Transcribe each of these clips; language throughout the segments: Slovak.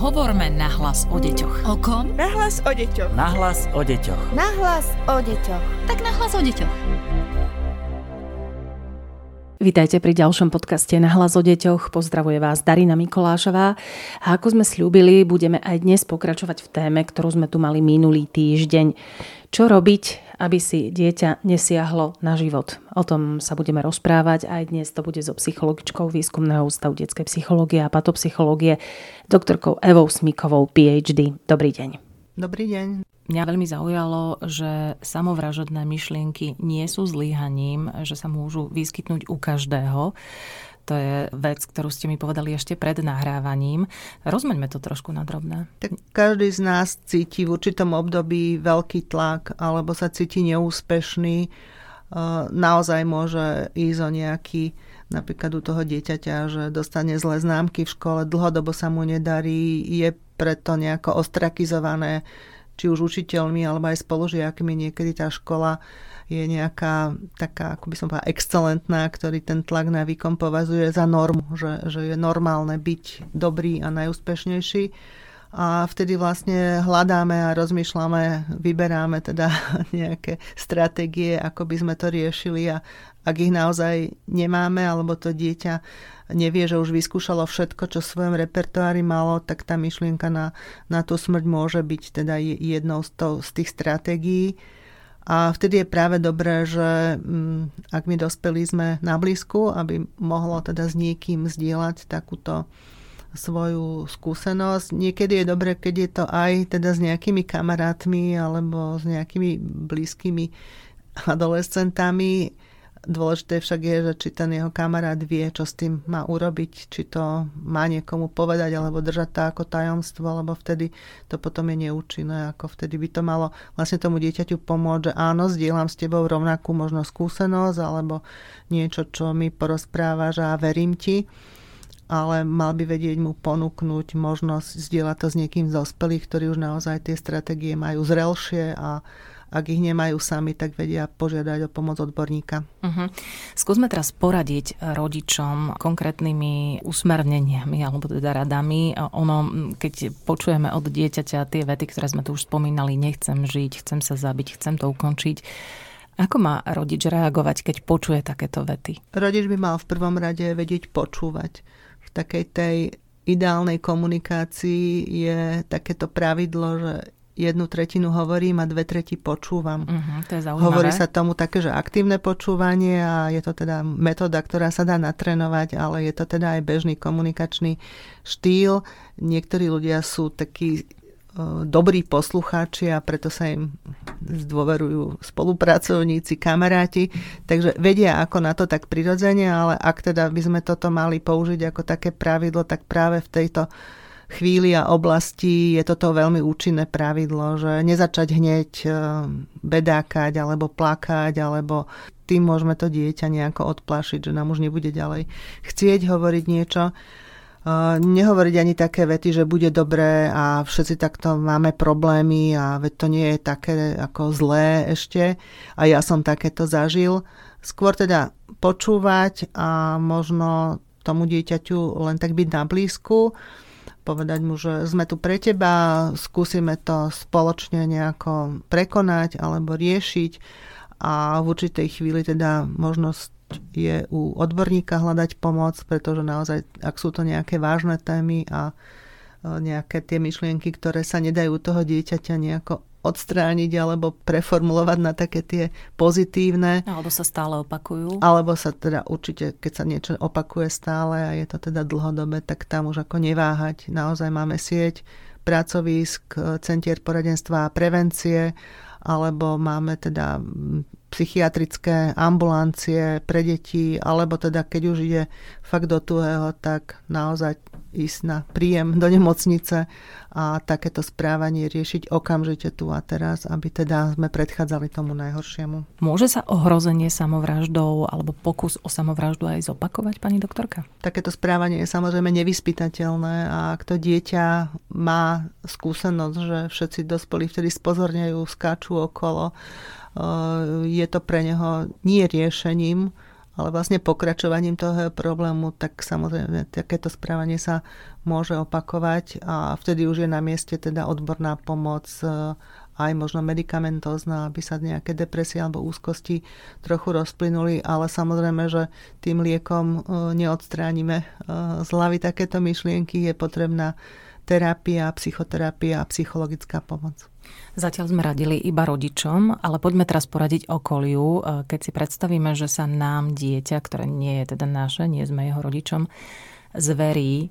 Hovorme nahlas o deťoch. O kom? Nahlas o deťoch. Nahlas o deťoch. Nahlas o deťoch. Tak nahlas o deťoch. Vítajte pri ďalšom podcaste na hlas o deťoch. Pozdravuje vás Darina Mikolášová. A ako sme slúbili, budeme aj dnes pokračovať v téme, ktorú sme tu mali minulý týždeň. Čo robiť, aby si dieťa nesiahlo na život? O tom sa budeme rozprávať. Aj dnes to bude so psychologičkou Výskumného ústavu detskej psychológie a patopsychológie, doktorkou Evou Smikovou, PhD. Dobrý deň. Dobrý deň. Mňa veľmi zaujalo, že samovražedné myšlienky nie sú zlíhaním, že sa môžu vyskytnúť u každého. To je vec, ktorú ste mi povedali ešte pred nahrávaním. Rozmeňme to trošku na drobné. Tak každý z nás cíti v určitom období veľký tlak alebo sa cíti neúspešný. Naozaj môže ísť o nejaký napríklad u toho dieťaťa, že dostane zlé známky v škole, dlhodobo sa mu nedarí, je preto nejako ostrakizované či už učiteľmi alebo aj spolužiakmi. Niekedy tá škola je nejaká taká, ako by som povedala, excelentná, ktorý ten tlak na výkon považuje za normu, že, že je normálne byť dobrý a najúspešnejší. A vtedy vlastne hľadáme a rozmýšľame, vyberáme teda nejaké stratégie, ako by sme to riešili a ak ich naozaj nemáme, alebo to dieťa nevie, že už vyskúšalo všetko, čo v svojom repertoári malo, tak tá myšlienka na, na tú smrť môže byť teda jednou z, to, z tých stratégií. A vtedy je práve dobré, že mm, ak my dospelí sme na blízku, aby mohlo teda s niekým zdieľať takúto svoju skúsenosť. Niekedy je dobre, keď je to aj teda s nejakými kamarátmi alebo s nejakými blízkymi adolescentami, Dôležité však je, že či ten jeho kamarát vie, čo s tým má urobiť, či to má niekomu povedať alebo držať to ako tajomstvo, lebo vtedy to potom je neúčinné, ako vtedy by to malo vlastne tomu dieťaťu pomôcť, že áno, zdieľam s tebou rovnakú možno skúsenosť alebo niečo, čo mi porozprávaš a verím ti ale mal by vedieť mu ponúknuť možnosť zdieľať to s niekým z dospelých, ktorí už naozaj tie stratégie majú zrelšie a ak ich nemajú sami, tak vedia požiadať o pomoc odborníka. Uh-huh. Skúsme teraz poradiť rodičom konkrétnymi usmerneniami alebo teda radami. Ono, keď počujeme od dieťaťa tie vety, ktoré sme tu už spomínali, nechcem žiť, chcem sa zabiť, chcem to ukončiť, ako má rodič reagovať, keď počuje takéto vety? Rodič by mal v prvom rade vedieť počúvať. V takej tej ideálnej komunikácii je takéto pravidlo, že jednu tretinu hovorím a dve treti počúvam. Uh-huh, to je zaujímavé. Hovorí sa tomu také, že aktívne počúvanie a je to teda metóda, ktorá sa dá natrenovať, ale je to teda aj bežný komunikačný štýl. Niektorí ľudia sú takí dobrí poslucháči a preto sa im zdôverujú spolupracovníci, kamaráti, takže vedia ako na to tak prirodzene, ale ak teda by sme toto mali použiť ako také pravidlo, tak práve v tejto chvíli a oblasti je toto veľmi účinné pravidlo, že nezačať hneď e, bedákať alebo plakať, alebo tým môžeme to dieťa nejako odplašiť, že nám už nebude ďalej chcieť hovoriť niečo. Nehovoriť ani také vety, že bude dobré a všetci takto máme problémy a veď to nie je také ako zlé ešte a ja som takéto zažil. Skôr teda počúvať a možno tomu dieťaťu len tak byť na blízku povedať mu, že sme tu pre teba, skúsime to spoločne nejako prekonať alebo riešiť a v určitej chvíli teda možnosť je u odborníka hľadať pomoc, pretože naozaj, ak sú to nejaké vážne témy a nejaké tie myšlienky, ktoré sa nedajú toho dieťaťa nejako odstrániť alebo preformulovať na také tie pozitívne. Alebo sa stále opakujú. Alebo sa teda určite, keď sa niečo opakuje stále a je to teda dlhodobé, tak tam už ako neváhať. Naozaj máme sieť pracovísk, centier poradenstva a prevencie, alebo máme teda psychiatrické ambulancie pre deti, alebo teda keď už ide fakt do tuhého, tak naozaj ísť na príjem do nemocnice a takéto správanie riešiť okamžite tu a teraz, aby teda sme predchádzali tomu najhoršiemu. Môže sa ohrozenie samovraždou alebo pokus o samovraždu aj zopakovať, pani doktorka? Takéto správanie je samozrejme nevyspytateľné a ak to dieťa má skúsenosť, že všetci dospelí vtedy spozorňujú, skáču okolo, je to pre neho nie riešením, ale vlastne pokračovaním toho problému, tak samozrejme takéto správanie sa môže opakovať a vtedy už je na mieste teda odborná pomoc e, aj možno medicamentózna, aby sa nejaké depresie alebo úzkosti trochu rozplynuli, ale samozrejme, že tým liekom e, neodstránime z hlavy takéto myšlienky, je potrebná terapia, psychoterapia a psychologická pomoc. Zatiaľ sme radili iba rodičom, ale poďme teraz poradiť okoliu. E, keď si predstavíme, že sa nám dieťa, ktoré nie je teda naše, nie sme jeho rodičom, zverí e,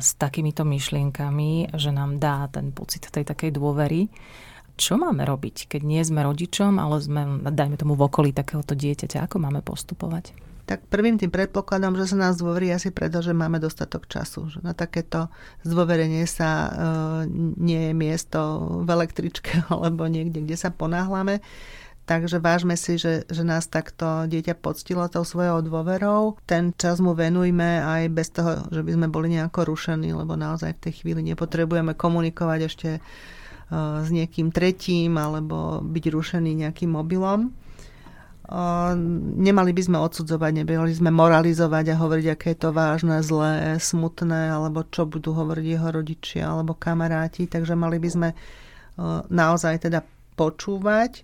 s takýmito myšlienkami, že nám dá ten pocit tej takej dôvery, čo máme robiť, keď nie sme rodičom, ale sme, dajme tomu, v okolí takéhoto dieťaťa? Ako máme postupovať? Tak prvým tým predpokladom, že sa nás dôverí asi preto, že máme dostatok času. Že na takéto zdôverenie sa e, nie je miesto v električke alebo niekde, kde sa ponáhľame. Takže vážme si, že, že nás takto dieťa poctilo tou svojou dôverou. Ten čas mu venujme aj bez toho, že by sme boli nejako rušení, lebo naozaj v tej chvíli nepotrebujeme komunikovať ešte e, s niekým tretím alebo byť rušený nejakým mobilom nemali by sme odsudzovať, nemali sme moralizovať a hovoriť, aké je to vážne, zlé, smutné, alebo čo budú hovoriť jeho rodičia alebo kamaráti. Takže mali by sme naozaj teda počúvať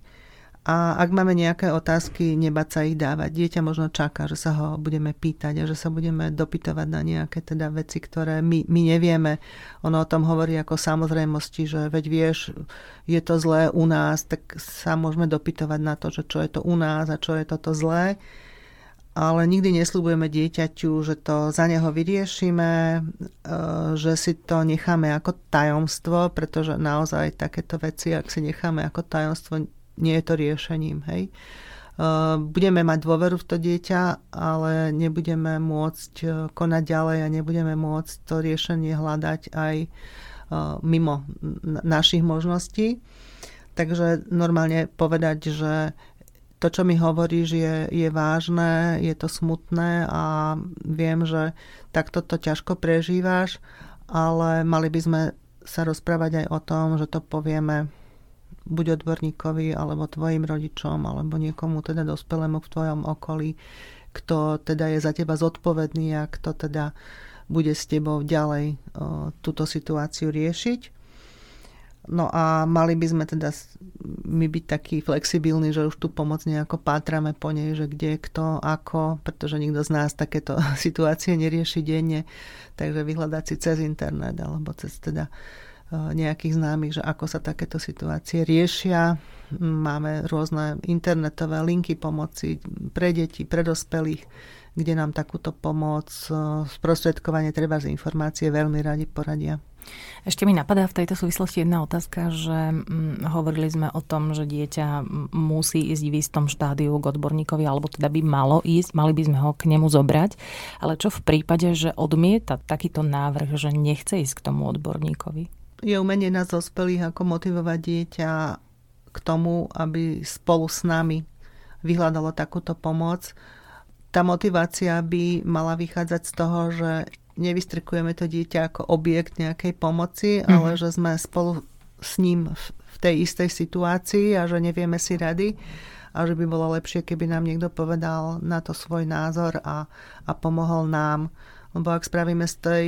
a ak máme nejaké otázky, nebať sa ich dávať. Dieťa možno čaká, že sa ho budeme pýtať a že sa budeme dopytovať na nejaké teda veci, ktoré my, my nevieme. Ono o tom hovorí ako samozrejmosti, že veď vieš, je to zlé u nás, tak sa môžeme dopytovať na to, že čo je to u nás a čo je toto zlé. Ale nikdy neslúbujeme dieťaťu, že to za neho vyriešime, e, že si to necháme ako tajomstvo, pretože naozaj takéto veci, ak si necháme ako tajomstvo, nie je to riešením. Hej. Budeme mať dôveru v to dieťa, ale nebudeme môcť e, konať ďalej a nebudeme môcť to riešenie hľadať aj e, mimo našich možností. Takže normálne povedať, že to, čo mi hovoríš, je, je vážne, je to smutné a viem, že takto to ťažko prežívaš, ale mali by sme sa rozprávať aj o tom, že to povieme buď odborníkovi, alebo tvojim rodičom, alebo niekomu teda dospelému v tvojom okolí, kto teda je za teba zodpovedný a kto teda bude s tebou ďalej o, túto situáciu riešiť. No a mali by sme teda my byť takí flexibilní, že už tú pomoc nejako pátrame po nej, že kde, kto, ako, pretože nikto z nás takéto situácie nerieši denne, takže vyhľadať si cez internet alebo cez teda nejakých známych, že ako sa takéto situácie riešia. Máme rôzne internetové linky pomoci pre deti, pre dospelých, kde nám takúto pomoc, sprostredkovanie treba z informácie veľmi radi poradia. Ešte mi napadá v tejto súvislosti jedna otázka, že hm, hovorili sme o tom, že dieťa musí ísť v istom štádiu k odborníkovi, alebo teda by malo ísť, mali by sme ho k nemu zobrať. Ale čo v prípade, že odmieta takýto návrh, že nechce ísť k tomu odborníkovi? Je umenie nás dospelých, ako motivovať dieťa k tomu, aby spolu s nami vyhľadalo takúto pomoc. Tá motivácia by mala vychádzať z toho, že nevystrikujeme to dieťa ako objekt nejakej pomoci, mm-hmm. ale že sme spolu s ním v tej istej situácii a že nevieme si rady a že by bolo lepšie, keby nám niekto povedal na to svoj názor a, a pomohol nám lebo ak spravíme z tej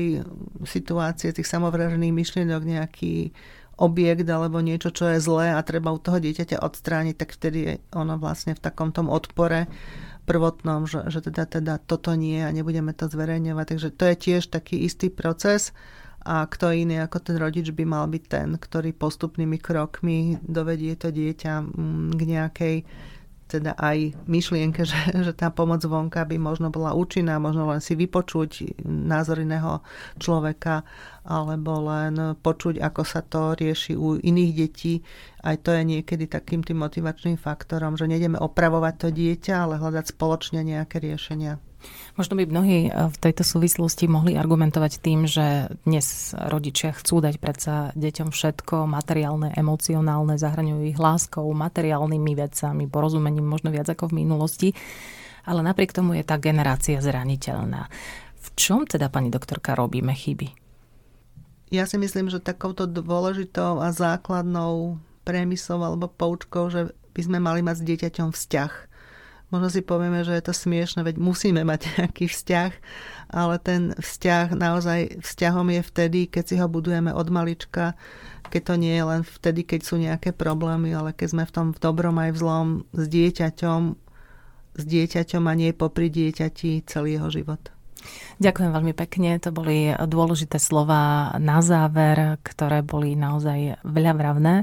situácie tých samovražených myšlienok nejaký objekt alebo niečo, čo je zlé a treba u toho dieťaťa odstrániť, tak vtedy je ono vlastne v takom tom odpore prvotnom, že, že teda, teda toto nie a nebudeme to zverejňovať. Takže to je tiež taký istý proces a kto iný ako ten rodič by mal byť ten, ktorý postupnými krokmi dovedie to dieťa mm, k nejakej teda aj myšlienke, že, že tá pomoc vonka by možno bola účinná, možno len si vypočuť názor iného človeka, alebo len počuť, ako sa to rieši u iných detí. Aj to je niekedy takým tým motivačným faktorom, že nejdeme opravovať to dieťa, ale hľadať spoločne nejaké riešenia. Možno by mnohí eh, v tejto súvislosti mohli argumentovať tým, že dnes rodičia chcú dať predsa deťom všetko, materiálne, emocionálne, zahraňujú ich láskou, materiálnymi vecami, porozumením možno viac ako v minulosti. Ale napriek tomu je tá generácia zraniteľná. V čom teda, pani doktorka, robíme chyby? Ja si myslím, že takouto dôležitou a základnou prémisou alebo poučkou, že by sme mali mať s dieťaťom vzťah možno si povieme, že je to smiešne, veď musíme mať nejaký vzťah, ale ten vzťah naozaj vzťahom je vtedy, keď si ho budujeme od malička, keď to nie je len vtedy, keď sú nejaké problémy, ale keď sme v tom v dobrom aj v zlom s dieťaťom, s dieťaťom a nie popri dieťati celý jeho život. Ďakujem veľmi pekne, to boli dôležité slova na záver, ktoré boli naozaj veľa vravné.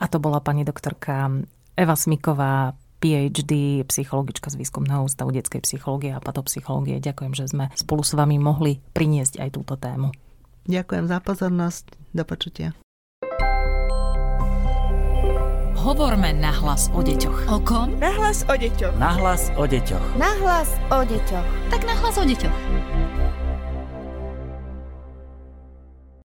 A to bola pani doktorka Eva Smiková, PhD, psychologička z výskumného ústavu detskej psychológie a patopsychológie. Ďakujem, že sme spolu s vami mohli priniesť aj túto tému. Ďakujem za pozornosť. Do počutia. Hovorme na hlas o deťoch. O kom? Na hlas o deťoch. Na hlas o deťoch. Na hlas o deťoch. Tak na hlas o deťoch.